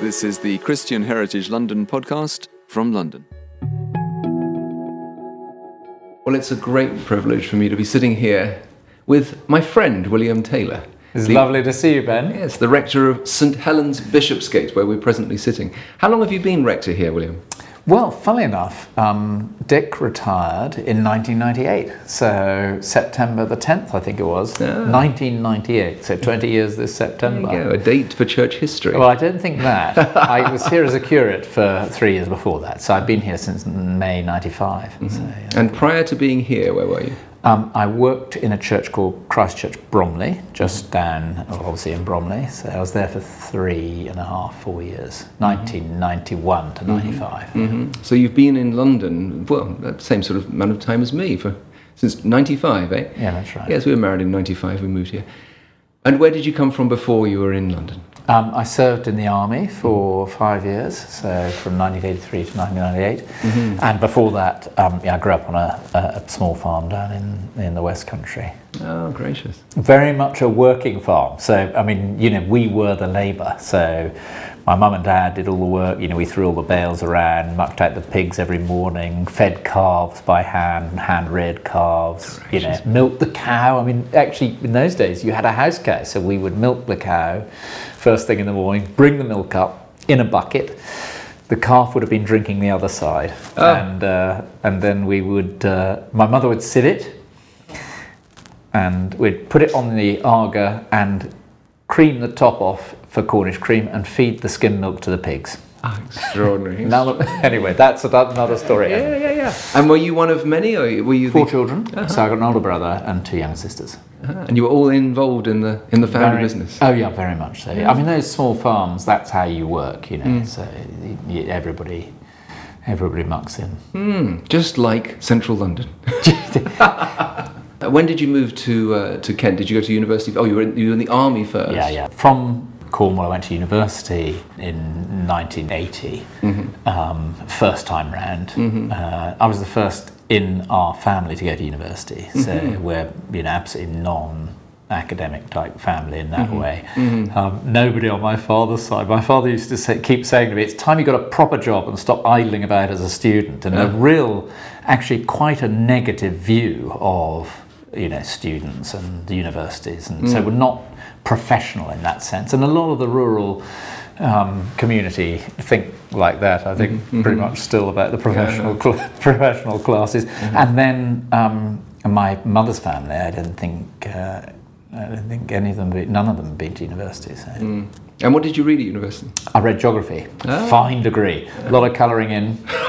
This is the Christian Heritage London podcast from London. Well, it's a great privilege for me to be sitting here with my friend William Taylor. It's The- lovely to see you, Ben. Yes, the rector of St Helen's Bishopsgate, where we're presently sitting. How long have you been rector here, William? Well, funnily enough, um, Dick retired in 1998. So September the 10th, I think it was. Ah. 1998. So 20 years this There September. you go, a date for church history. Well, I don't think that. I was here as a curate for three years before that. So I've been here since May 95. Mm-hmm. So, yeah. and prior to being here, where were you? Um, I worked in a church called Christchurch Bromley, just down, obviously in Bromley. So I was there for three and a half, four years, 1991 to 95. So you've been in London, well, the same sort of amount of time as me, for since 95, eh? Yeah, that's right. Yes, we were married in 95, we moved here. And where did you come from before you were in London? Um, I served in the army for five years, so from 1983 to 1998. Mm-hmm. And before that, um, yeah, I grew up on a, a, a small farm down in, in the West Country. Oh, gracious. Very much a working farm. So, I mean, you know, we were the labour. So, my mum and dad did all the work. You know, we threw all the bales around, mucked out the pigs every morning, fed calves by hand, hand reared calves, you know, milked the cow. I mean, actually, in those days, you had a house cow. So, we would milk the cow first thing in the morning, bring the milk up in a bucket. The calf would have been drinking the other side. Oh. And, uh, and then we would, uh, my mother would sit it and we'd put it on the Aga and cream the top off for Cornish cream and feed the skim milk to the pigs. Oh, extraordinary. Now, anyway, that's another story. yeah, yeah, yeah. And were you one of many, or were you Four the, children. So I got an older brother and two younger sisters. Ah, and you were all involved in the in the family Very- business? Oh yeah, very much so. I mean, those small farms. That's how you work, you know. So y- y- everybody, everybody mucks in. Hmm, just like central London. Uh, when did you move to uh, to Kent? Did you go to university? Oh, you were in, you were in the army first. Yeah, yeah. From Cornwall, I went to university in 1980, um, first time round. Uh, I was the first in our family to go to university, so we're you know absolutely non. Academic type family in that way. Um, nobody on my father's side. My father used to say, keep saying to me, "It's time you got a proper job and stop idling about as a student." And a real, actually, quite a negative view of you know students and universities, and so we're not professional in that sense. And a lot of the rural um, community think like that. I think pretty much still about the professional cl- professional classes. And then um, my mother's family, I didn't think. Uh, I don't think any of them, be, none of them, been to university. So And what did you read at university? I read geography, fine degree, a lot of colouring in.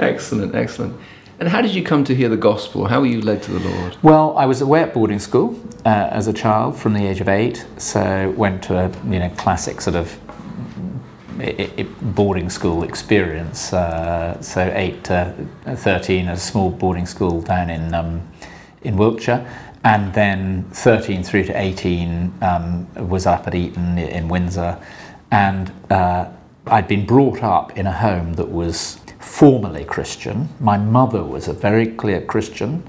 Excellent, excellent. And how did you come to hear the gospel? How were you led to the Lord? Well, I was away at boarding school uh, as a child from the age of eight, so went to a you know classic sort of boarding school experience. Uh, so eight to thirteen, at a small boarding school down in um, in Wiltshire, and then thirteen through to eighteen um, was up at Eton in Windsor, and uh, I'd been brought up in a home that was formally Christian. My mother was a very clear Christian.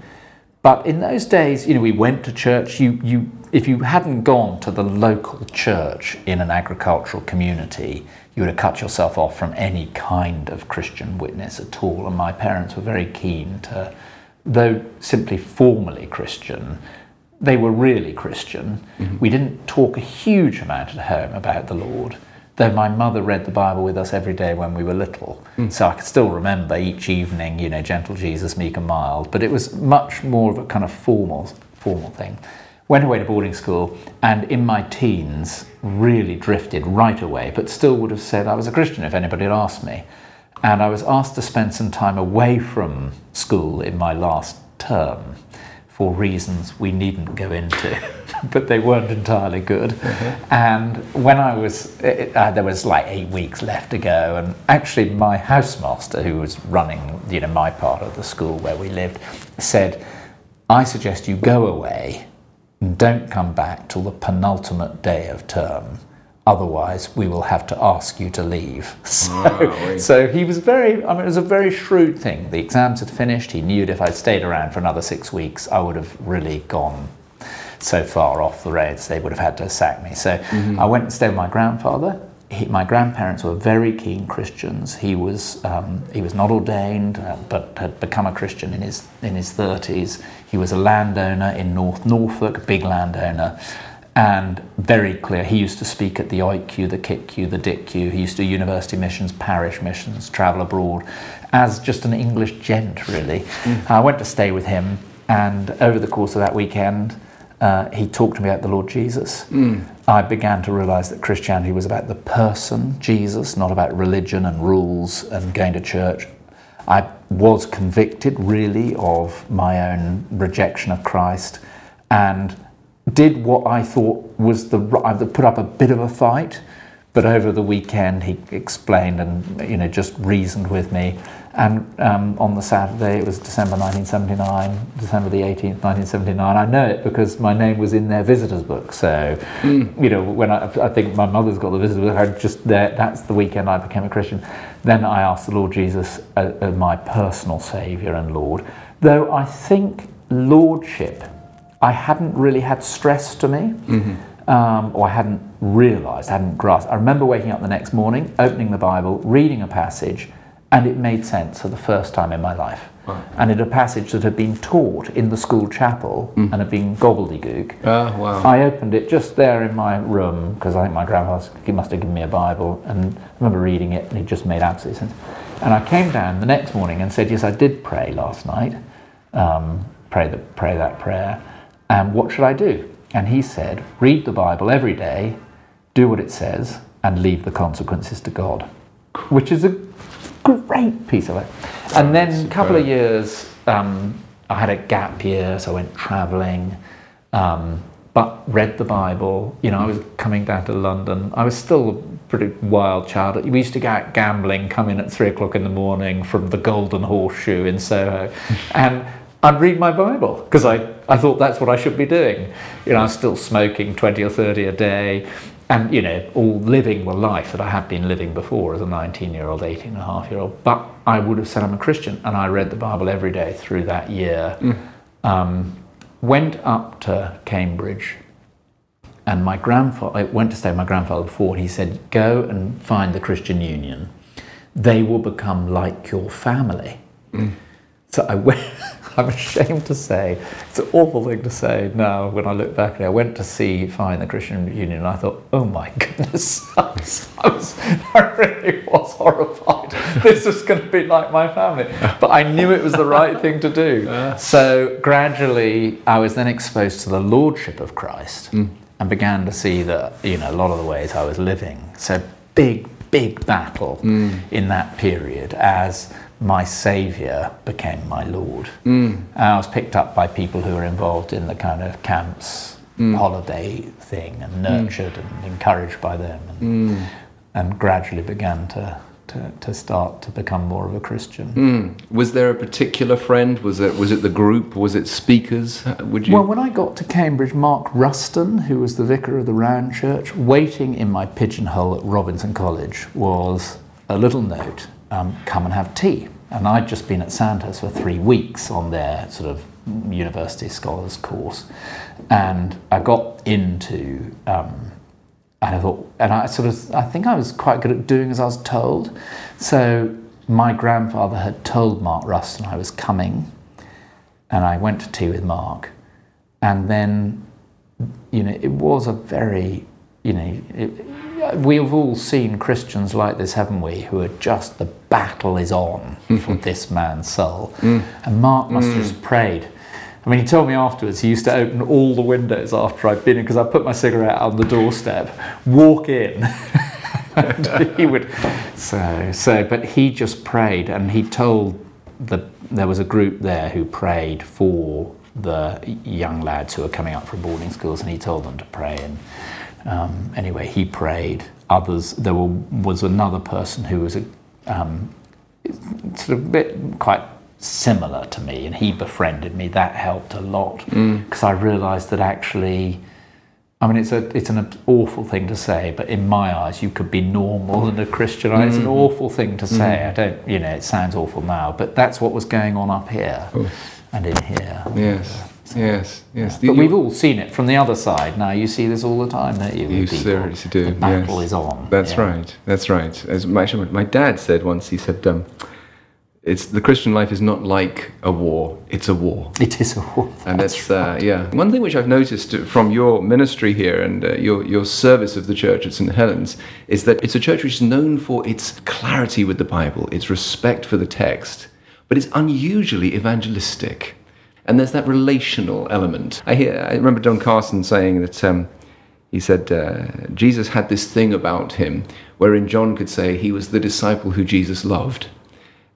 But in those days, you know, we went to church. You, you, if you hadn't gone to the local church in an agricultural community, you would have cut yourself off from any kind of Christian witness at all. And my parents were very keen to, though simply formally Christian, they were really Christian. Mm-hmm. We didn't talk a huge amount at home about the Lord, though my mother read the Bible with us every day when we were little. Hmm. So I can still remember each evening, you know, gentle Jesus, meek and mild, but it was much more of a kind of formal, formal thing. Went away to boarding school and in my teens really drifted right away, but still would have said I was a Christian if anybody had asked me. And I was asked to spend some time away from school in my last term for reasons we needn't go into, but they weren't entirely good. And when I was, it, uh, there was like eight weeks left to go, and actually my housemaster, who was running, you know, my part of the school where we lived, said, "I suggest you go away and don't come back till the penultimate day of term." Otherwise, we will have to ask you to leave. So, so he was very, I mean, it was a very shrewd thing. The exams had finished. He knew that if I'd stayed around for another six weeks, I would have really gone so far off the roads they would have had to sack me. So I went and stayed with my grandfather. He, my grandparents were very keen Christians. He was um, he was not ordained, uh, but had become a Christian in his in his thirties. He was a landowner in North Norfolk, big landowner, and very clear. He used to speak at the OICCU, the CICCU, the DICCU. He used to do university missions, parish missions, travel abroad, as just an English gent, really. I went to stay with him, and over the course of that weekend, uh, he talked to me about the Lord Jesus. I began to realize that Christianity was about the person, Jesus, not about religion and rules and going to church. I was convicted really of my own rejection of Christ and did what I thought was the I put up a bit of a fight, but over the weekend he explained and you know just reasoned with me. And um, on the Saturday, it was December 1979, December the 18th, 1979. I know it because my name was in their visitors book. So, you know, when I, I think my mother's got the visitors book, I just there. That's the weekend I became a Christian. Then I asked the Lord Jesus as uh, my personal Saviour and Lord. Though I think lordship I hadn't really had stress to me, um, or I hadn't realised, I hadn't grasped. I remember waking up the next morning, opening the Bible, reading a passage, and it made sense for the first time in my life. And it a passage that had been taught in the school chapel and had been gobbledygook. Ah, wow. I opened it just there in my room because I think my grandfather he must have given me a Bible, and I remember reading it, and it just made absolute sense. And I came down the next morning and said, "Yes, I did pray last night. Um, pray that pray that prayer. And what should I do?" And he said, "Read the Bible every day, do what it says, and leave the consequences to God," which is a great piece of it. And then a couple of years, um, I had a gap year, so I went travelling, um, but read the Bible. You know, I was coming down to London. I was still a pretty wild child. We used to go out gambling, come in at three o'clock in the morning from the Golden Horseshoe in Soho, and I'd read my Bible because I, I thought that's what I should be doing. You know, I was still smoking 20 or 30 a day and, you know, all living the life that I had been living before as a 19 year old, 18 and a half year old. But I would have said I'm a Christian and I read the Bible every day through that year. Um, went up to Cambridge and my grandfather, I went to stay with my grandfather before, and he said, Go and find the Christian Union. They will become like your family. So I went, I'm ashamed to say, it's an awful thing to say now when I look back at it. I went to see Find the Christian Union and I thought, oh my goodness, I, was, I, was, I really was horrified. This was going to be like my family. But I knew it was the right thing to do. So gradually I was then exposed to the Lordship of Christ mm. and began to see that, you know, a lot of the ways I was living. So big, big battle mm. in that period as my saviour became my Lord. Mm. And I was picked up by people who were involved in the kind of camps mm. holiday thing and nurtured mm. and encouraged by them and, and gradually began to, to, to start to become more of a Christian. Was there a particular friend? Was it was it the group? Was it speakers? Uh, Would you? Well, when I got to Cambridge, Mark Ruston, who was the vicar of the Round Church, waiting in my pigeonhole at Robinson College was a little note um, come and have tea. And I'd just been at Sandhurst for three weeks on their sort of university scholars course. And I got into, um, and I thought, and I sort of, I think I was quite good at doing as I was told. So my grandfather had told Mark Ruston I was coming, and I went to tea with Mark. And then, you know, it was a very, you know, it, we've all seen Christians like this, haven't we? Who are just the battle is on mm-hmm. for this man's soul. Mm. And Mark must have mm. just prayed. I mean, he told me afterwards he used to open all the windows after I'd been in because I put my cigarette on the doorstep, walk in. and he would so so but he just prayed and he told the there was a group there who prayed for the young lads who were coming up from boarding schools and he told them to pray and um, anyway he prayed others there were, was another person who was a um, sort of bit quite similar to me and he befriended me that helped a lot because I realized that actually I mean, it's a it's an awful thing to say, but in my eyes, you could be normal and a Christian. It's an awful thing to say. I don't, you know, it sounds awful now, but that's what was going on up here and in here. Yes. Yes, yes. But we've all seen it from the other side. Now you see this all the time, don't you? You seriously do. The battle yes. is on. That's yeah. right. That's right. As my, my dad said once, he said, um, "It's the Christian life is not like a war; it's a war." It is a war. And that's, uh, yeah. One thing which I've noticed from your ministry here and uh, your, your service of the church at St. Helen's is that it's a church which is known for its clarity with the Bible, its respect for the text, but it's unusually evangelistic. And there's that relational element. I, hear, I remember Don Carson saying that um, he said uh, Jesus had this thing about him wherein John could say he was the disciple who Jesus loved.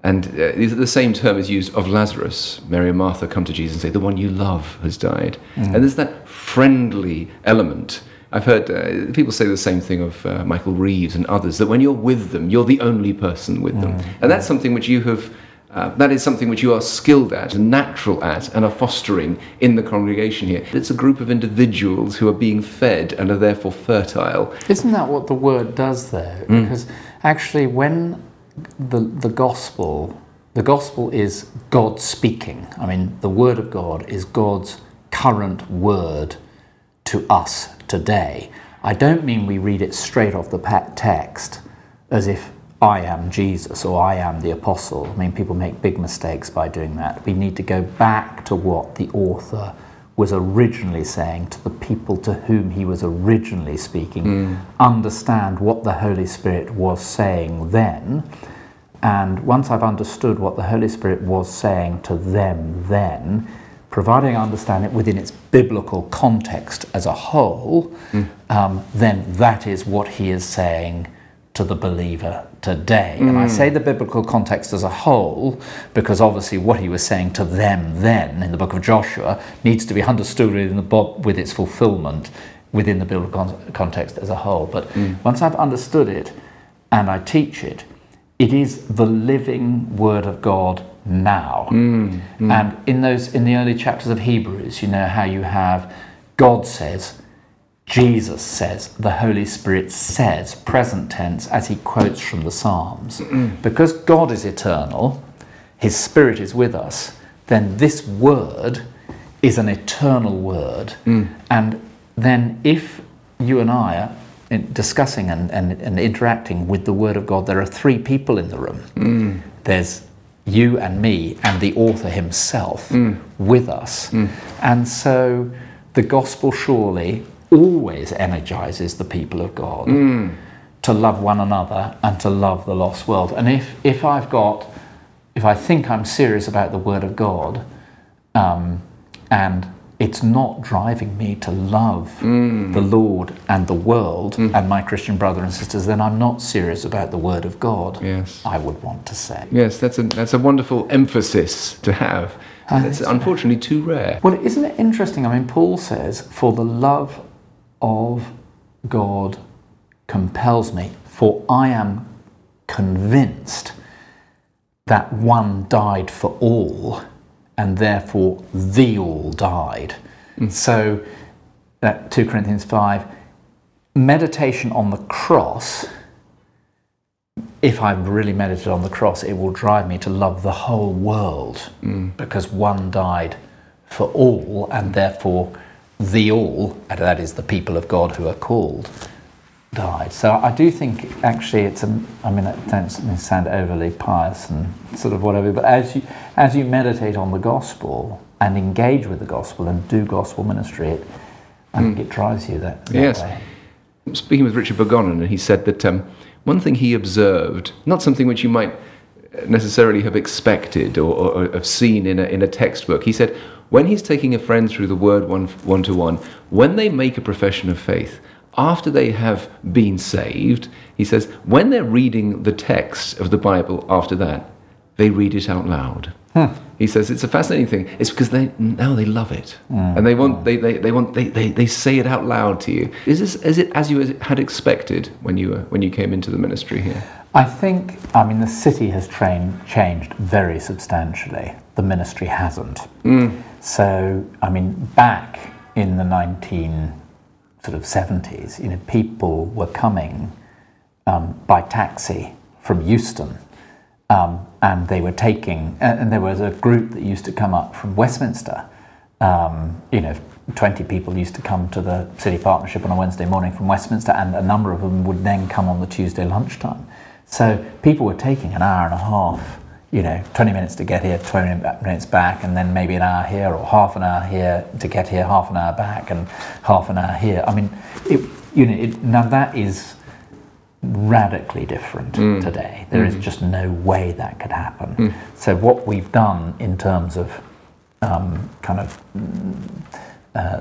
And uh, the same term is used of Lazarus. Mary and Martha come to Jesus and say, The one you love has died. And there's that friendly element. I've heard uh, people say the same thing of uh, Michael Reeves and others that when you're with them, you're the only person with them. And that's something which you have, uh, that is something which you are skilled at and natural at and are fostering in the congregation here. It's a group of individuals who are being fed and are therefore fertile. Isn't that what the word does, though? Mm. Because actually, when the the gospel, the gospel is God speaking. I mean, the word of God is God's current word to us today. I don't mean we read it straight off the text as if I am Jesus or I am the apostle. I mean, people make big mistakes by doing that. We need to go back to what the author was originally saying to the people to whom he was originally speaking, understand what the Holy Spirit was saying then. And once I've understood what the Holy Spirit was saying to them then, providing I understand it within its biblical context as a whole, um, then that is what he is saying to the believer today. And I mm. say the biblical context as a whole because obviously what he was saying to them then in the book of Joshua needs to be understood within the with its fulfillment within the biblical con- context as a whole. But mm. once I've understood it and I teach it, it is the living word of God now. Mm, and in those in the early chapters of Hebrews, you know how you have God says, Jesus says, the Holy Spirit says, present tense, as he quotes from the Psalms. Because God is eternal, his Spirit is with us, then this word is an eternal word. Mm. And then if you and I are in- discussing and, and, and interacting with the Word of God, there are three people in the room. Mm. There's you and me and the author himself mm. with us. And so the gospel surely always energizes the people of God to love one another and to love the lost world. And if, if I've got, if I think I'm serious about the Word of God, um, and it's not driving me to love the Lord and the world and my Christian brother and sisters, then I'm not serious about the Word of God. Yes. I would want to say. Yes, that's a, that's a wonderful emphasis to have. And it's unfortunately too rare. Well, isn't it interesting? I mean, Paul says, For the love of God compels me, for I am convinced that one died for all, and therefore the all died. Hmm. So, that 2 Corinthians 5, meditation on the cross, if I really meditate on the cross, it will drive me to love the whole world hmm. because one died for all, and therefore the all, and that is the people of God who are called, died. So I do think actually it's a, I mean, it don't sound overly pious and sort of whatever, but as you, as you meditate on the gospel and engage with the gospel and do gospel ministry, it, I think it drives you that, that Yes. way. Speaking with Richard Borgonon, and he said that um, one thing he observed, not something which you might necessarily have expected or, or, or have seen in a, in a textbook, he said when he's taking a friend through the word one, one to one, when they make a profession of faith, after they have been saved, he says, when they're reading the text of the Bible after that, they read it out loud. Hmm. He says it's a fascinating thing. It's because they now they love it, hmm. and they want they, they, they want they, they, they say it out loud to you. Is this is it as you had expected when you were when you came into the ministry here? I think, I mean, the city has train, changed very substantially. The ministry hasn't. So, I mean, back in the 19 sort of 70s, you know, people were coming um, by taxi from Euston, um, and they were taking, and, and there was a group that used to come up from Westminster um, you know, 20 people used to come to the city partnership on a Wednesday morning from Westminster, and a number of them would then come on the Tuesday lunchtime. So people were taking an hour and a half, you know, 20 minutes to get here, 20 minutes back, and then maybe an hour here or half an hour here to get here, half an hour back, and half an hour here. I mean, it, you know, it, now that is radically different today. There is just no way that could happen. So what we've done in terms of um, kind of uh,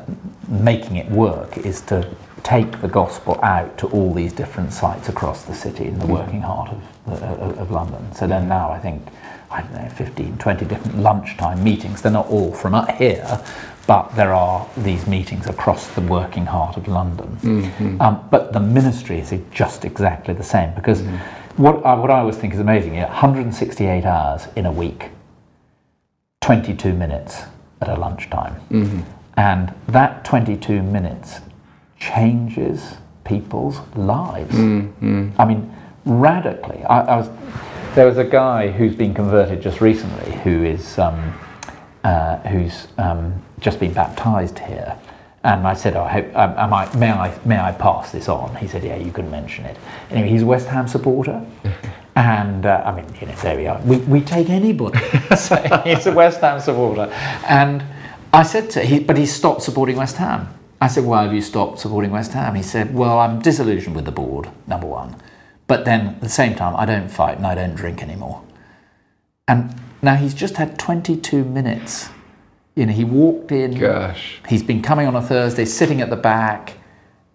making it work is to take the gospel out to all these different sites across the city in the hmm. working heart of, of, of London. So then now I think, I don't know, 15, 20 different lunchtime meetings. They're not all from up here, but there are these meetings across the working heart of London. Mm-hmm. Um, but the ministry is just exactly the same because mm-hmm. what, I, what I always think is amazing, yeah, 168 hours in a week. 22 minutes at a lunchtime. Mm-hmm. And that 22 minutes changes people's lives. I mean, radically. I, I was, there was a guy who's been converted just recently who is um, uh, who's um, just been baptized here. And I said, oh, I hope, um, am I, may, I, may I pass this on? He said, Yeah, you can mention it. Anyway, he's a West Ham supporter. And uh, I mean, you know, there we are. We, we take anybody. so he's a West Ham supporter. And I said to him, but he stopped supporting West Ham. I said, Why have you stopped supporting West Ham? He said, Well, I'm disillusioned with the board, number one. But then at the same time, I don't fight and I don't drink anymore. And now he's just had 22 minutes. You know, he walked in. Gosh. He's been coming on a Thursday, sitting at the back.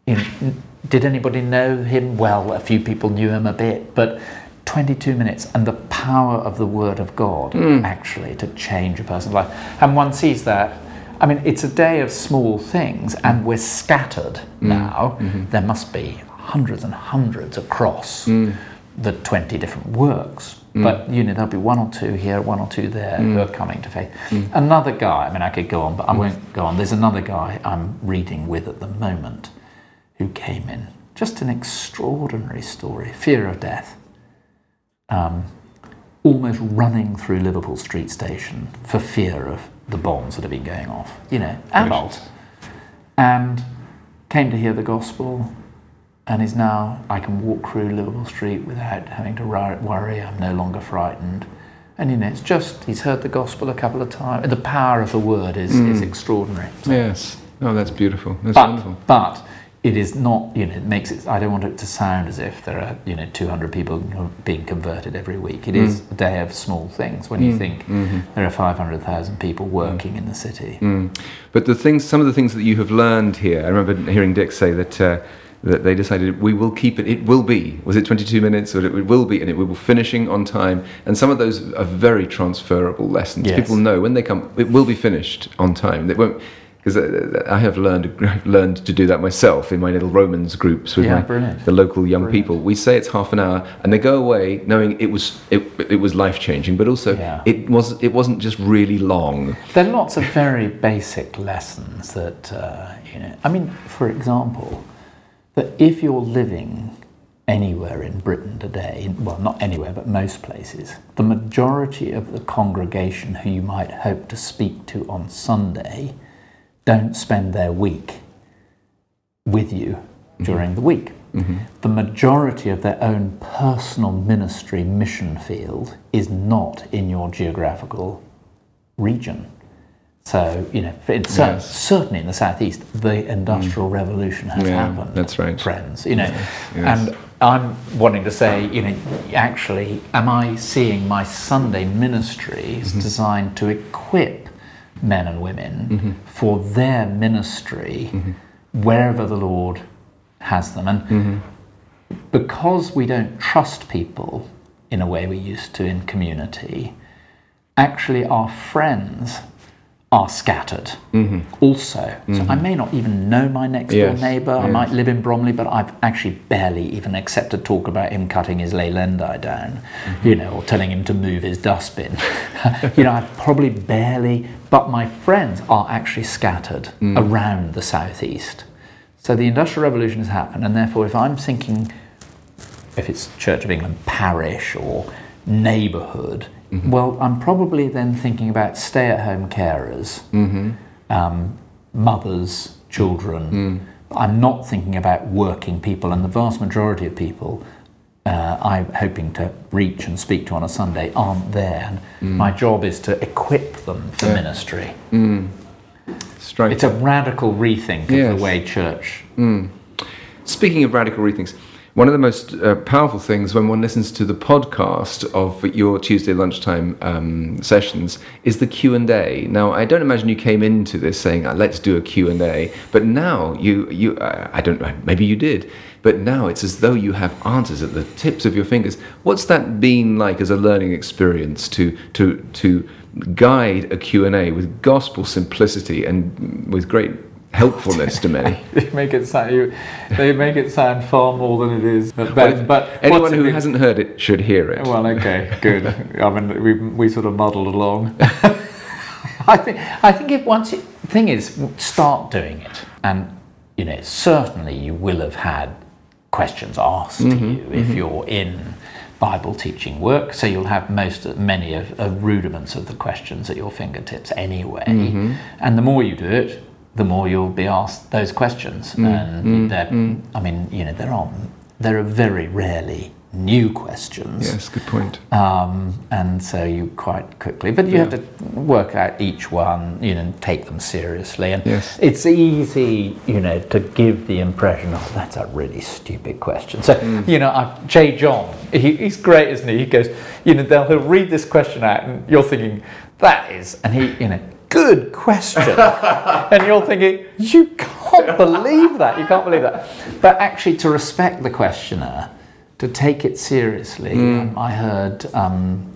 You know, did anybody know him? Well, a few people knew him a bit, but 22 minutes and the power of the Word of God hmm. actually to change a person's life. And one sees that. I mean, it's a day of small things, and mm. we're scattered mm. now. Mm-hmm. There must be hundreds and hundreds across mm. the 20 different works. But you know, there'll be one or two here, one or two there who are coming to faith. Another guy, I mean, I could go on, but I won't go on. There's another guy I'm reading with at the moment who came in. Just an extraordinary story. Fear of death. Um, almost running through Liverpool Street Station for fear of the bombs that have been going off. You know, adult. And came to hear the gospel and is now, I can walk through Liverpool Street without having to worry, I'm no longer frightened. And you know, it's just, he's heard the gospel a couple of times. The power of the word is, is mm. extraordinary. So- Yes. Oh, that's beautiful. That's but, wonderful. but it is not, you know, it makes it, I don't want it to sound as if there are, you know, 200 people being converted every week. It is a day of small things when you think there are 500,000 people working in the city. Mm. But the things, some of the things that you have learned here, I remember hearing Dick say that uh, that they decided we will keep it. It will be. Was it 22 minutes? Or it will be, and it will be finishing on time. And some of those are very transferable lessons. Yes. People know when they come, it will be finished on time. They won't. Because I have learned I've learned to do that myself in my little Romans groups with Yeah, my, the local young Brilliant. people. We say it's half an hour, and they go away knowing it was it, it was life changing, but also Yeah. it was it wasn't just really long. There are lots of very basic lessons that, uh, you know, I mean, for example, that if you're living anywhere in Britain today, well, not anywhere, but most places, the majority of the congregation who you might hope to speak to on Sunday don't spend their week with you mm-hmm. during the week. Mm-hmm. The majority of their own personal ministry mission field is not in your geographical region. So, you know, in cer- Yes. certainly in the southeast, the industrial mm. revolution has Yeah, happened. that's right. friends. You know, yes. and I'm wanting to say, you know, actually, am I seeing my Sunday ministry is Mm-hmm. designed to equip men and women for their ministry Mm-hmm. wherever the Lord has them, and Mm-hmm. because we don't trust people in a way we used to in community, actually our friends are scattered also. So I may not even know my next door Mm-hmm. Yes, neighbour, I might live in Bromley, but I've actually barely even accepted talk about him cutting his leylandii down, Mm-hmm. you know, or telling him to move his dustbin. you know, I've probably barely, but my friends are actually scattered Mm. around the southeast. So the Industrial Revolution has happened, and therefore, if I'm thinking, if it's Church of England parish or neighbourhood, Mm-hmm. well, I'm probably then thinking about stay at home carers um, mothers, children. I'm not thinking about working people, and the vast majority of people uh, I'm hoping to reach and speak to on a Sunday aren't there. And My job is to equip them for Yeah. ministry. Striking. It's a radical rethink of the way church. Speaking of radical rethinks, one of the most uh, powerful things when one listens to the podcast of your Tuesday lunchtime um, sessions is the Q and A. Now, I don't imagine you came into this saying, uh, "Let's do a Q and A," but now you, you, uh, I don't know, maybe you did, but now it's as though you have answers at the tips of your fingers. What's that been like as a learning experience to to to guide a Q and A with gospel simplicity and with great helpfulness to many? They make it sound you, they make it sound far more than it is. But, if but anyone who it- hasn't heard it should hear it. Well, okay, good. I mean, we, we sort of muddled along. I think I think if once it, thing is start doing it, and you know certainly you will have had questions asked to mm-hmm, you if mm-hmm. you're in Bible teaching work, so you'll have most many of, of rudiments of the questions at your fingertips anyway. Mm-hmm. And the more you do it, the more you'll be asked those questions. Mm, and mm, they're, mm. I mean, you know, there are there are very rarely new questions. Yes, good point. Um, and so you quite quickly, but you have to work out each one, you know, take them seriously. And Yes. it's easy, you know, to give the impression, oh, that's a really stupid question. So, you know, I, J.John, he, he's great, isn't he? He goes, you know, they'll he'll read this question out, and you're thinking, that is, and he, you know, good question. and you're thinking, you can't believe that. You can't believe that. But actually, to respect the questioner, to take it seriously, um, I heard um,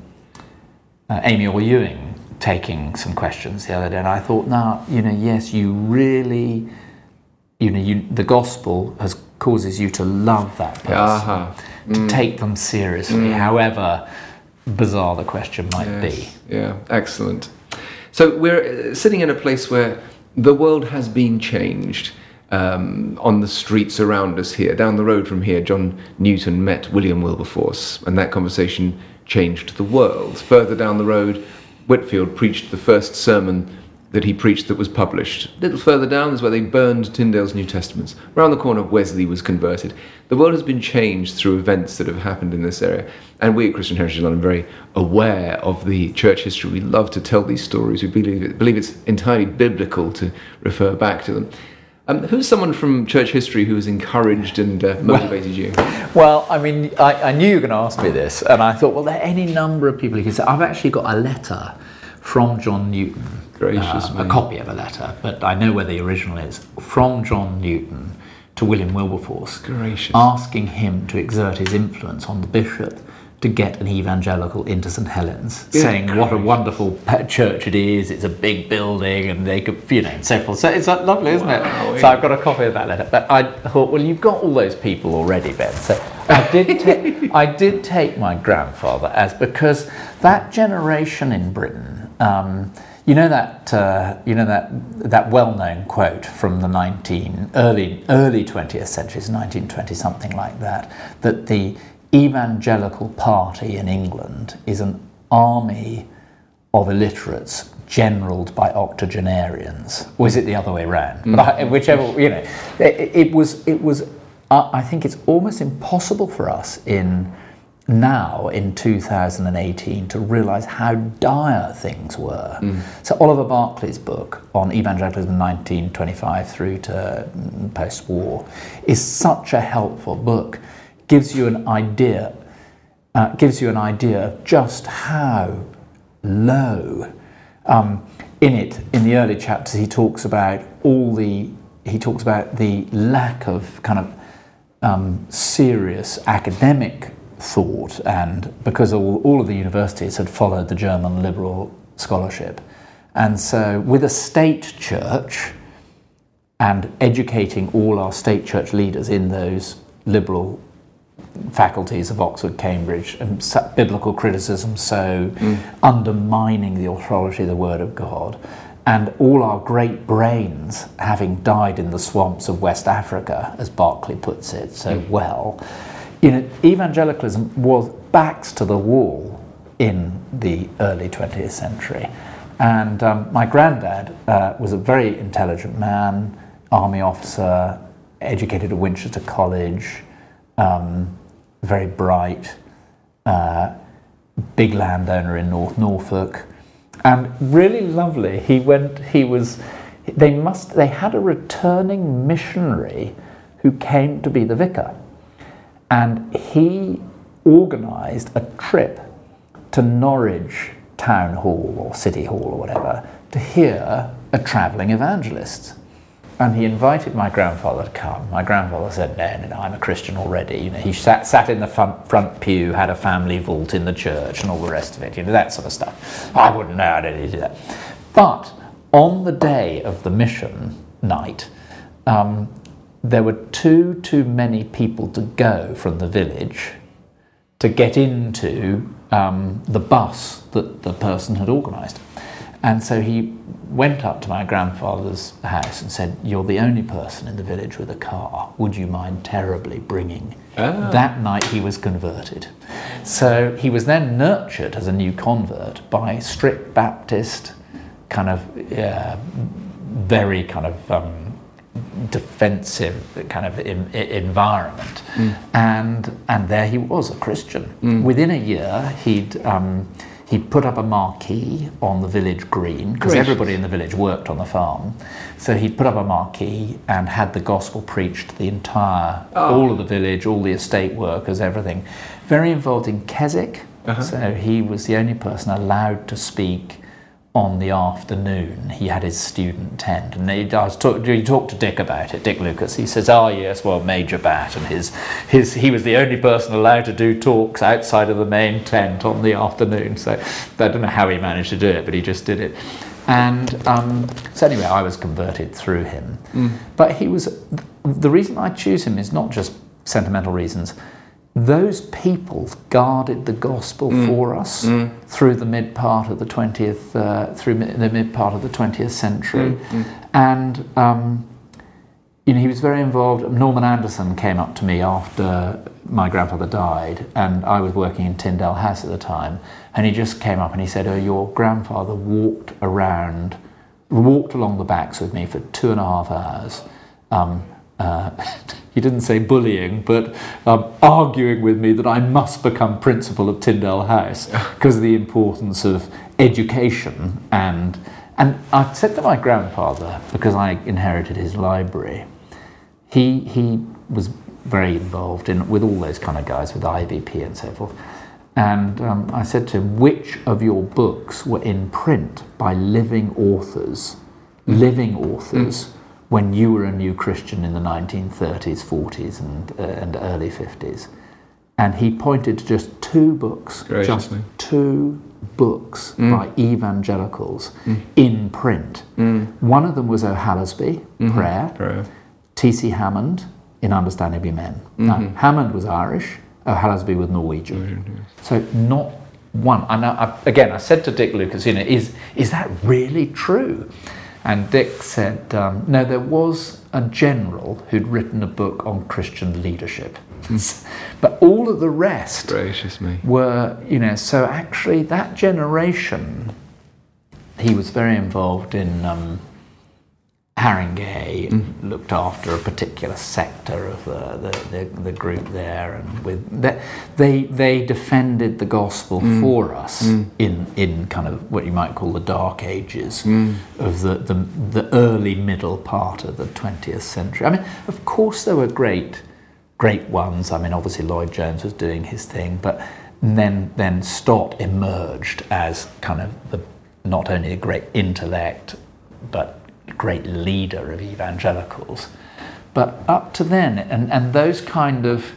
uh, Amy Orr-Ewing taking some questions the other day, and I thought, now, you know, yes, you really, you know, you, the gospel has causes you to love that person, Aha. to take them seriously, however bizarre the question might be. Yeah, excellent. So we're uh, sitting in a place where the world has been changed. Um, on the streets around us here, down the road from here, John Newton met William Wilberforce, and that conversation changed the world. Further down the road, Whitefield preached the first sermon that he preached that was published. A little further down is where they burned Tyndale's New Testaments. Round the corner, Wesley was converted. The world has been changed through events that have happened in this area. And we at Christian Heritage London are very aware of the church history. We love to tell these stories. We believe, it, believe it's entirely biblical to refer back to them. Um, who's someone from church history who has encouraged and uh, motivated you? Well, I mean, I, I knew you were going to ask me this, and I thought, well, there are any number of people who can say. I've actually got a letter from John Newton, Gracious uh, a copy of a letter, but I know where the original is from John Newton to William Wilberforce, Gracious. asking him to exert his influence on the bishop to get an evangelical into St Helen's, Good saying what a wonderful pe- church it is. It's a big building, and they could, you know, and so forth. So it's uh, lovely, isn't Wow, it? So I've got a copy of that letter. But I thought, well, you've got all those people already, Ben. So I did, ta- I did take my grandfather as because that generation in Britain. Um, you know that uh, you know that that well-known quote from the 19 early early 20th century, it's 1920 something like that, that the evangelical party in England is an army of illiterates generaled by octogenarians, or is it the other way around? But I, whichever, you know, it, it was, it was. I I think it's almost impossible for us in now in 2018 to realise how dire things were. So Oliver Barclay's book on evangelicalism 1925 through to mm, post-war is such a helpful book. Gives you an idea, uh, gives you an idea of just how low. Um, in it, in the early chapters, he talks about all the he talks about the lack of kind of um, serious academic thought, and because all, all of the universities had followed the German liberal scholarship, and so with a state church and educating all our state church leaders in those liberal faculties of Oxford, Cambridge, and biblical criticism, so mm. undermining the authority of the Word of God, and all our great brains having died in the swamps of West Africa, as Barclay puts it so mm. well. You know, evangelicalism was backs to the wall in the early 20th century. And um, my granddad uh, was a very intelligent man, army officer, educated at Winchester College, um, very bright, uh, big landowner in North Norfolk, and really lovely. He went. He was. They must. They had a returning missionary who came to be the vicar, and he organised a trip to Norwich Town Hall or City Hall or whatever to hear a travelling evangelist. And he invited my grandfather to come. My grandfather said, no, no, no, I'm a Christian already. You know, he sat, sat in the front, front pew, had a family vault in the church and all the rest of it, you know, that sort of stuff. I wouldn't know how to do that. But on the day of the mission night, um, there were two too many people to go from the village to get into um, the bus that the person had organised. And so he went up to my grandfather's house and said, You're the only person in the village with a car. Would you mind terribly bringing? Ah. That night he was converted. So he was then nurtured as a new convert by strict Baptist, kind of uh, very kind of um, defensive kind of environment. Mm. And, and there he was, a Christian. Mm. Within a year, he'd. Um, He'd put up a marquee on the village green because everybody in the village worked on the farm. So he'd put up a marquee and had the gospel preached to the entire, ah. all of the village, all the estate workers, everything. Very involved in Keswick. Uh-huh. So he was the only person allowed to speak on the afternoon. He had his student tent, and he, I was talk, he talked to Dick about it. Dick Lucas. He says, "Oh yes, well, Major Bat, and his his he was the only person allowed to do talks outside of the main tent on the afternoon. So I don't know how he managed to do it, but he just did it." And um, so anyway, I was converted through him. But he was the reason I choose him is not just sentimental reasons. Those people guarded the gospel for us through the mid part of the twentieth, uh, through mi- the mid part of the twentieth century, and um, you know he was very involved. Norman Anderson came up to me after my grandfather died, and I was working in Tyndale House at the time, and he just came up and he said, "Oh, your grandfather walked around, walked along the backs with me for two and a half hours." Um, uh, he didn't say bullying, but um, arguing with me that I must become principal of Tyndale House because of the importance of education. And, and I said to my grandfather, because I inherited his library, he, he was very involved in with all those kind of guys with IVP and so forth. And um, I said to him, which of your books were in print by living authors, living authors, when you were a new Christian in the 1930s, 40s, and, uh, and early 50s? And he pointed to just two books, just two books by evangelicals in print. One of them was O. Hallesby, Prayer. Prayer. T.C. Hammond in Understanding Be Men. Now, Hammond was Irish, O. Hallesby was Norwegian. So not one. And I, I, again, I said to Dick Lucas, you know, is, is that really true? And Dick said, um, no, there was a general who'd written a book on Christian leadership. but all of the rest Gracious me. were, you know, so actually that generation, he was very involved in um, Harringay, mm. looked after a particular sector of the, the, the, the group there, and with that, they they defended the gospel mm. for us mm. in in kind of what you might call the dark ages of the, the the early middle part of the 20th century. I mean, of course, there were great great ones. I mean, obviously Lloyd Jones was doing his thing, but then then Stott emerged as kind of the not only a great intellect, but great leader of evangelicals. But up to then, and, and those kind of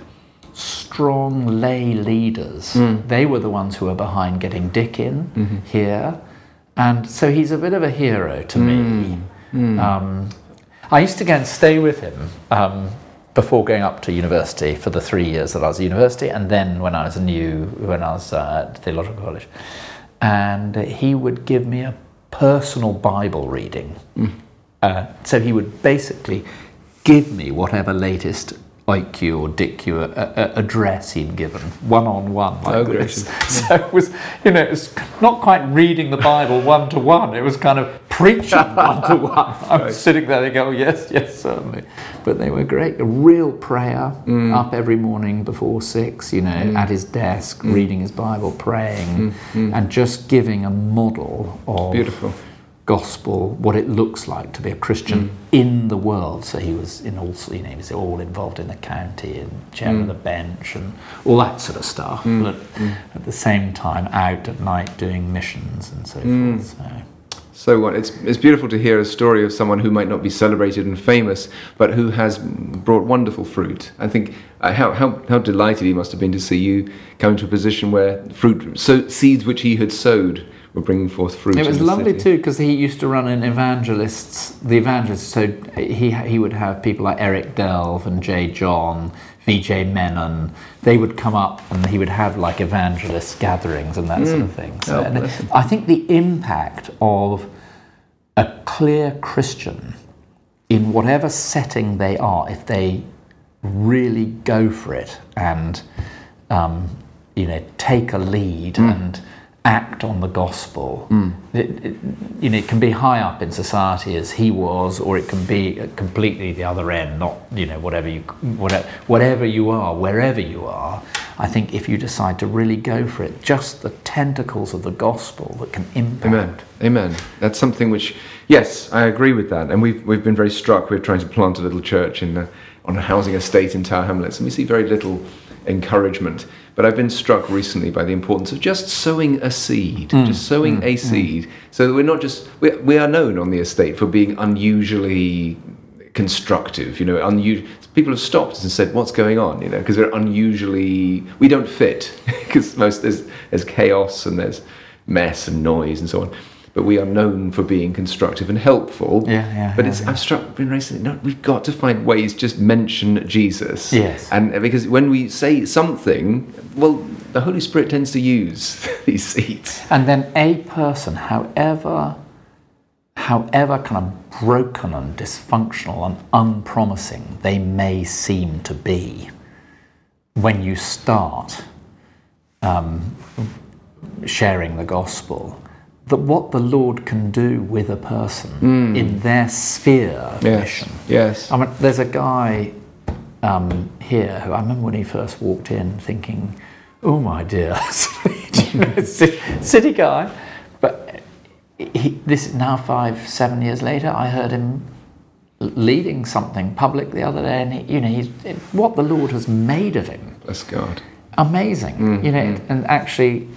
strong lay leaders, they were the ones who were behind getting Dick in here. And so he's a bit of a hero to me. Um, I used to go and stay with him um, before going up to university for the three years that I was at university, and then when I was a new, when I was uh, at theological college, and he would give me a personal Bible reading. Uh, so he would basically give me whatever latest IQ or DICCU a, address he'd given, one on one, like Oh, this. gracious. So it was, you know, it was not quite reading the Bible one to one. It was kind of preaching one to one. I was sitting there, they go, yes, yes, certainly. But they were great. A real prayer, Mm. up every morning before six, you know, mm. at his desk, Mm. reading his Bible, praying, mm, mm. and just giving a model of Beautiful. gospel, what it looks like to be a Christian in the world. So he was in all, you know, he was all involved in the county and chair of the bench and all that sort of stuff. But at the same time, out at night doing missions and so forth. So. So what? It's it's beautiful to hear a story of someone who might not be celebrated and famous, but who has brought wonderful fruit. I think uh, how how how delighted he must have been to see you come to a position where fruit, so seeds which he had sowed, were bringing forth fruit. It was lovely city. too because he used to run an evangelists, the evangelists. So he he would have people like Eric Delve and J.John, V.J. Menon. They would come up and he would have like evangelist gatherings and that sort of thing. So Oh, bless him. I think the impact of a clear Christian in whatever setting they are, if they really go for it and um, you know take a lead and act on the gospel, mm. it, it, you know it can be high up in society as he was, or it can be completely the other end. Not you know whatever you whatever whatever you are, wherever you are. I think if you decide to really go for it, just the tentacles of the gospel that can impact. Amen. Amen. That's something which, yes, I agree with that. And we've, we've been very struck. We're trying to plant a little church in on a housing estate in Tower Hamlets, and we see very little encouragement. But I've been struck recently by the importance of just sowing a seed, mm. just sowing mm. a mm. seed, so that we're not just, we, we are known on the estate for being unusually constructive. You know, unusual. People have stopped us and said, "What's going on?" You know, because we're unusually, we don't fit because most there's there's chaos and there's mess and noise and so on. But we are known for being constructive and helpful. Yeah, yeah, But yeah, it's yeah. I've struck been recently. No, we've got to find ways. Just mention Jesus. Yes. And because when we say something, well, the Holy Spirit tends to use these seeds. And then a person, however, however kind of broken and dysfunctional and unpromising they may seem to be, when you start um, sharing the gospel, that what the Lord can do with a person mm. in their sphere of mission. Yes. I mean, there's a guy um, here who I remember when he first walked in thinking, oh my dear, city guy. But he, this is now five, seven years later, I heard him leading something public the other day, and he, you know, he's, what the Lord has made of him Bless God. amazing. Mm, you know, mm. and actually,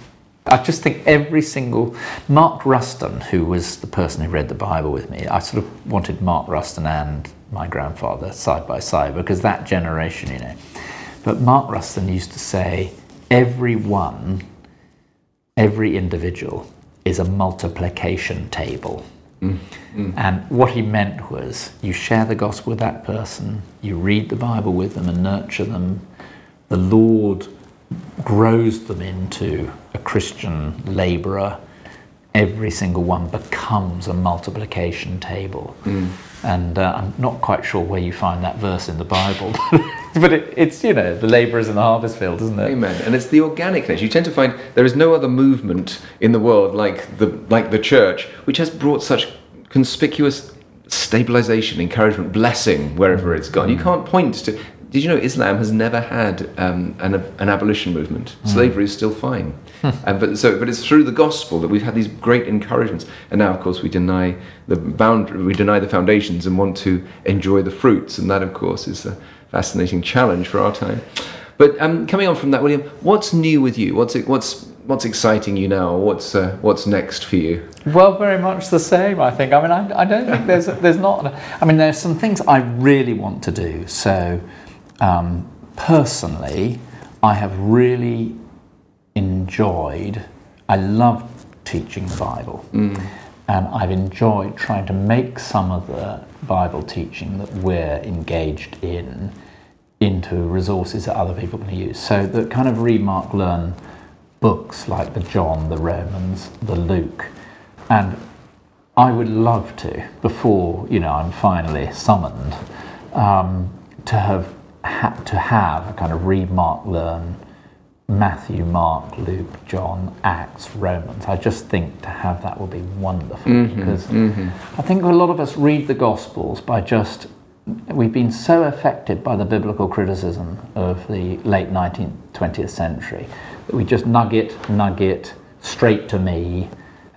I just think every single Mark Ruston, who was the person who read the Bible with me, I sort of wanted Mark Ruston and my grandfather side by side because that generation, you know. But Mark Ruston used to say, every one, every individual is a multiplication table. Mm, mm. And what he meant was you share the gospel with that person, you read the Bible with them and nurture them. The Lord grows them into a Christian laborer. Every single one becomes a multiplication table. And uh, I'm not quite sure where you find that verse in the Bible, but it, it's, you know, the labourers in the harvest field, isn't it? Amen. And it's the organicness. You tend to find there is no other movement in the world like the like the church, which has brought such conspicuous stabilization, encouragement, blessing wherever it's gone. You can't point to. Did you know Islam has never had um, an, an abolition movement? Slavery is still fine, and but so but it's through the gospel that we've had these great encouragements. And now, of course, we deny the boundary, we deny the foundations, and want to enjoy the fruits. And that, of course, is a fascinating challenge for our time. But um, coming on from that, William, what's new with you? What's what's what's exciting you now? What's uh, what's next for you? Well, very much the same, I think. I mean, I, I don't think there's there's not. I mean, there's some things I really want to do. So, um, personally, I have really enjoyed. I love teaching the Bible, and I've enjoyed trying to make some of the Bible teaching that we're engaged in into resources that other people can use. So the kind of read, mark, learn books like the John, the Romans, the Luke, and I would love to, before you know I'm finally summoned, um, to have ha- to have a kind of read, mark, learn Matthew, Mark, Luke, John, Acts, Romans. I just think to have that would be wonderful mm-hmm, because mm-hmm. I think a lot of us read the Gospels by just we've been so affected by the biblical criticism of the late 19th, 20th century that we just nugget, nugget straight to me,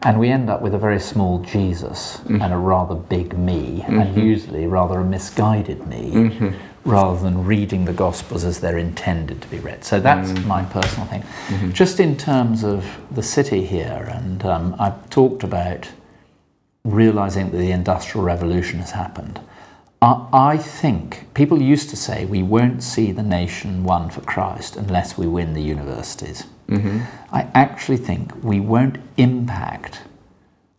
and we end up with a very small Jesus mm. and a rather big me, and mm-hmm. usually rather a misguided me, rather than reading the Gospels as they're intended to be read. So that's mm. my personal thing. Mm-hmm. Just in terms of the city here, and um, I've talked about realizing that the Industrial Revolution has happened. I, I think people used to say we won't see the nation won for Christ unless we win the universities. Mm-hmm. I actually think we won't impact,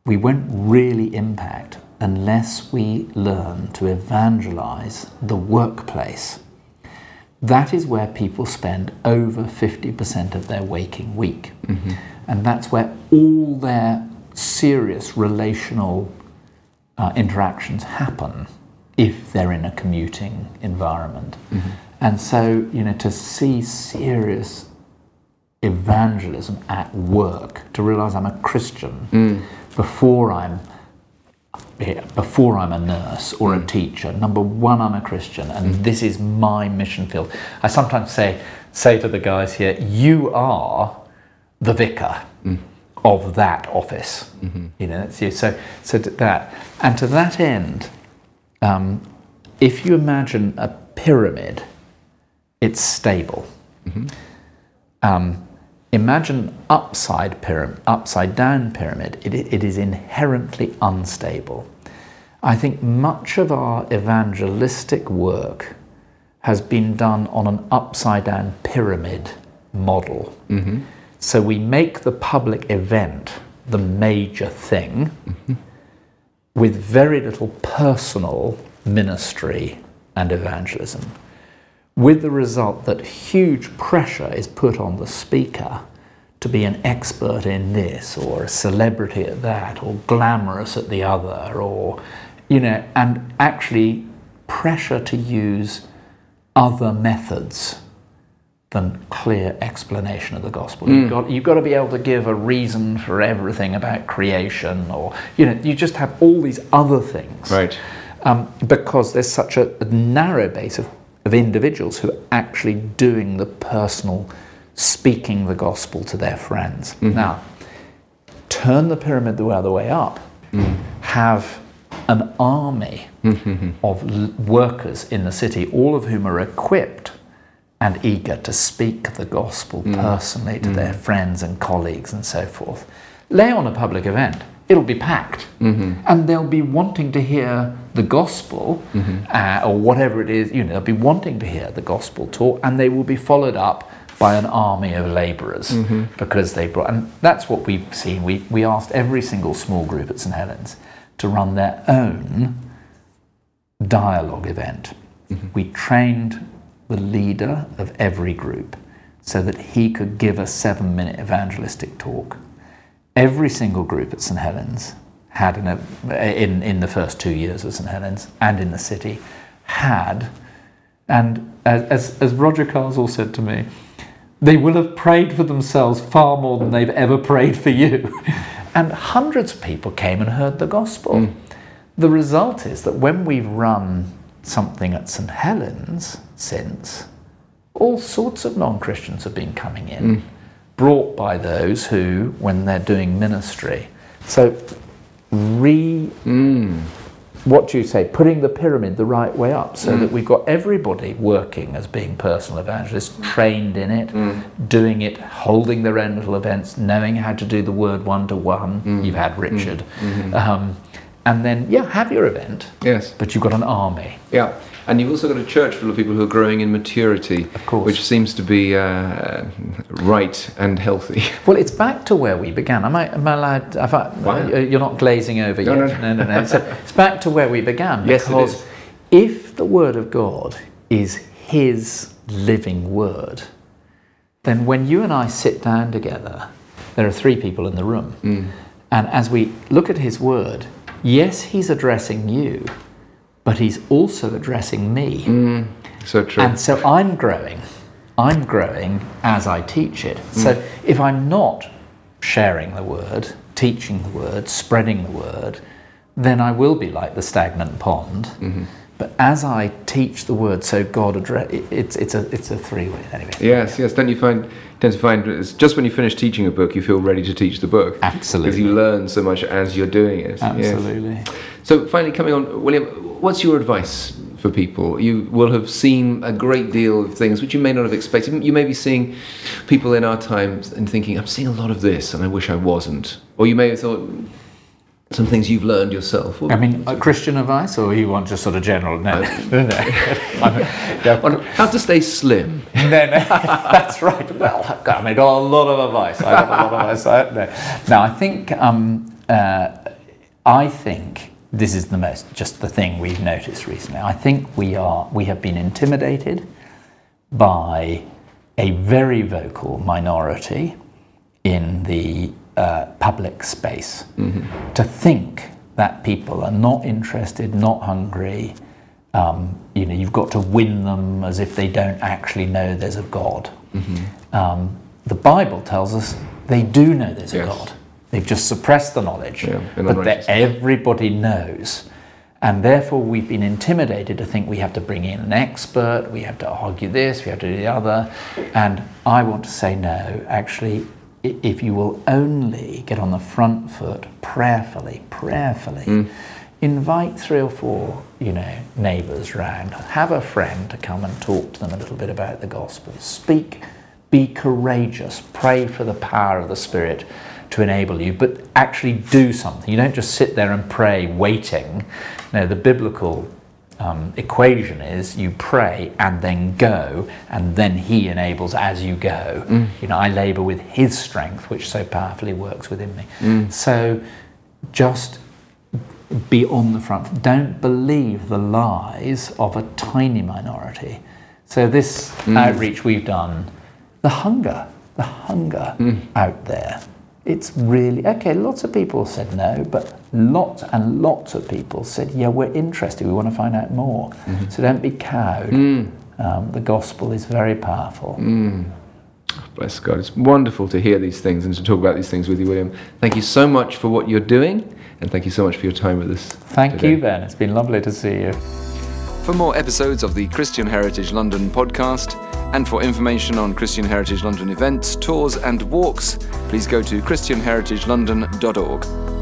we won't really impact unless we learn to evangelize the workplace. That is where people spend over 50% of their waking week. Mm-hmm. And that's where all their serious relational uh, interactions happen if they're in a commuting environment. Mm-hmm. And so, you know, to see serious evangelism at work, to realize I'm a Christian mm. before I'm before I'm a nurse or a teacher. Number one, I'm a Christian, and this is my mission field. I sometimes say say to the guys here, "You are the vicar of that office." You know, it's you. So so that, and to that end, um, if you imagine a pyramid, it's stable. Um, imagine upside pyramid, upside down pyramid. It, it is inherently unstable. I think much of our evangelistic work has been done on an upside down pyramid model. Mm-hmm. So we make the public event the major thing mm-hmm. with very little personal ministry and evangelism with the result that huge pressure is put on the speaker to be an expert in this or a celebrity at that or glamorous at the other or you know and actually pressure to use other methods than clear explanation of the gospel. You've got you've got to be able to give a reason for everything about creation or you know you just have all these other things Right. um, because there's such a, a narrow base of, of individuals who are actually doing the personal speaking the gospel to their friends. Mm-hmm. Now, turn the pyramid the other way up, mm. have an army mm-hmm. of l- workers in the city, all of whom are equipped and eager to speak the gospel mm. personally to mm. their friends and colleagues and so forth. Lay on a public event, it'll be packed, mm-hmm. and they'll be wanting to hear the gospel mm-hmm. uh, or whatever it is, you know, they'll be wanting to hear the gospel taught, and they will be followed up by an army of labourers mm-hmm. because they brought, and that's what we've seen. We, we asked every single small group at St Helen's to run their own dialogue event. We trained the leader of every group so that he could give a seven minute evangelistic talk. Every single group at St Helen's had, in, a, in, in the first two years of St Helen's and in the city, had, and as, as, as Roger Carswell said to me, they will have prayed for themselves far more than they've ever prayed for you. and hundreds of people came and heard the gospel. Mm. The result is that when we've run something at St Helen's since, all sorts of non Christians have been coming in, mm. Brought by those who, when they're doing ministry. So, re. Hmm. What do you say? Putting the pyramid the right way up so hmm. that we've got everybody working as being personal evangelists, hmm. trained in it, doing it, holding their own little events, knowing how to do the word one to one. You've had Richard. Um, and then, yeah, have your event, Yes. but you've got an army. Yeah. And you've also got a church full of people who are growing in maturity, which seems to be uh, right and healthy. Well, it's back to where we began. Am I, am I allowed? I, Wow. You're not glazing over No, yet. no, no, no. no. So it's back to where we began. Yes, because is. if the Word of God is His living Word, then when you and I sit down together, there are three people in the room. Mm. And as we look at His Word, yes, He's addressing you, but He's also addressing me. Mm. So true. And so I'm growing. I'm growing as I teach it. So if I'm not sharing the word, teaching the word, spreading the word, then I will be like the stagnant pond. But as I teach the word, so God address it's it's a it's a three way anyway. Yes, yes. Don't you find tend to find it's just when you finish teaching a book, you feel ready to teach the book. Absolutely. Because you learn so much as you're doing it. Yes. Absolutely. So finally, coming on, William, what's your advice for people? You will have seen a great deal of things which you may not have expected. You may be seeing people in our times and thinking, "I'm seeing a lot of this, and I wish I wasn't." Or you may have thought some things you've learned yourself. I mean, uh, Christian advice, or you want just sort of general? No, no, no. I'm- no, on how to stay slim. no, no, that's right. Well, I've got, I mean, got a lot of advice. I have a lot of advice. I, no. no, I think, um, uh, I think this is the most, just the thing we've noticed recently. I think we are, we have been intimidated by a very vocal minority in the uh, public space to think that people are not interested, not hungry. Um, you know, you've got to win them as if they don't actually know there's a God. Um, the Bible tells us they do know there's a God. They've just suppressed the knowledge, Yeah, but that everybody knows. And therefore, we've been intimidated to think we have to bring in an expert, we have to argue this, we have to do the other. And I want to say no. Actually, if you will only get on the front foot prayerfully, prayerfully, hmm. invite three or four, you know, neighbours round, have a friend to come and talk to them a little bit about the gospel, speak, be courageous, pray for the power of the Spirit to enable you, but actually do something. You don't just sit there and pray waiting. No, the biblical um, equation is you pray and then go, and then He enables as you go. Mm. You know, I labour with His strength, which so powerfully works within me. Mm. So just be on the front. Don't believe the lies of a tiny minority. So this mm. outreach we've done, the hunger, the hunger out there. It's really okay. Lots of people said no, but lots and lots of people said, "Yeah, we're interested. We want to find out more." Mm-hmm. So don't be cowed. Mm. Um, the gospel is very powerful. Mm. Bless God. It's wonderful to hear these things and to talk about these things with you, William. Thank you so much for what you're doing, and thank you so much for your time with us. Thank today. you, Ben. It's been lovely to see you. For more episodes of the Christian Heritage London podcast, and for information on Christian Heritage London events, tours, and walks, please go to christianheritagelondon.org.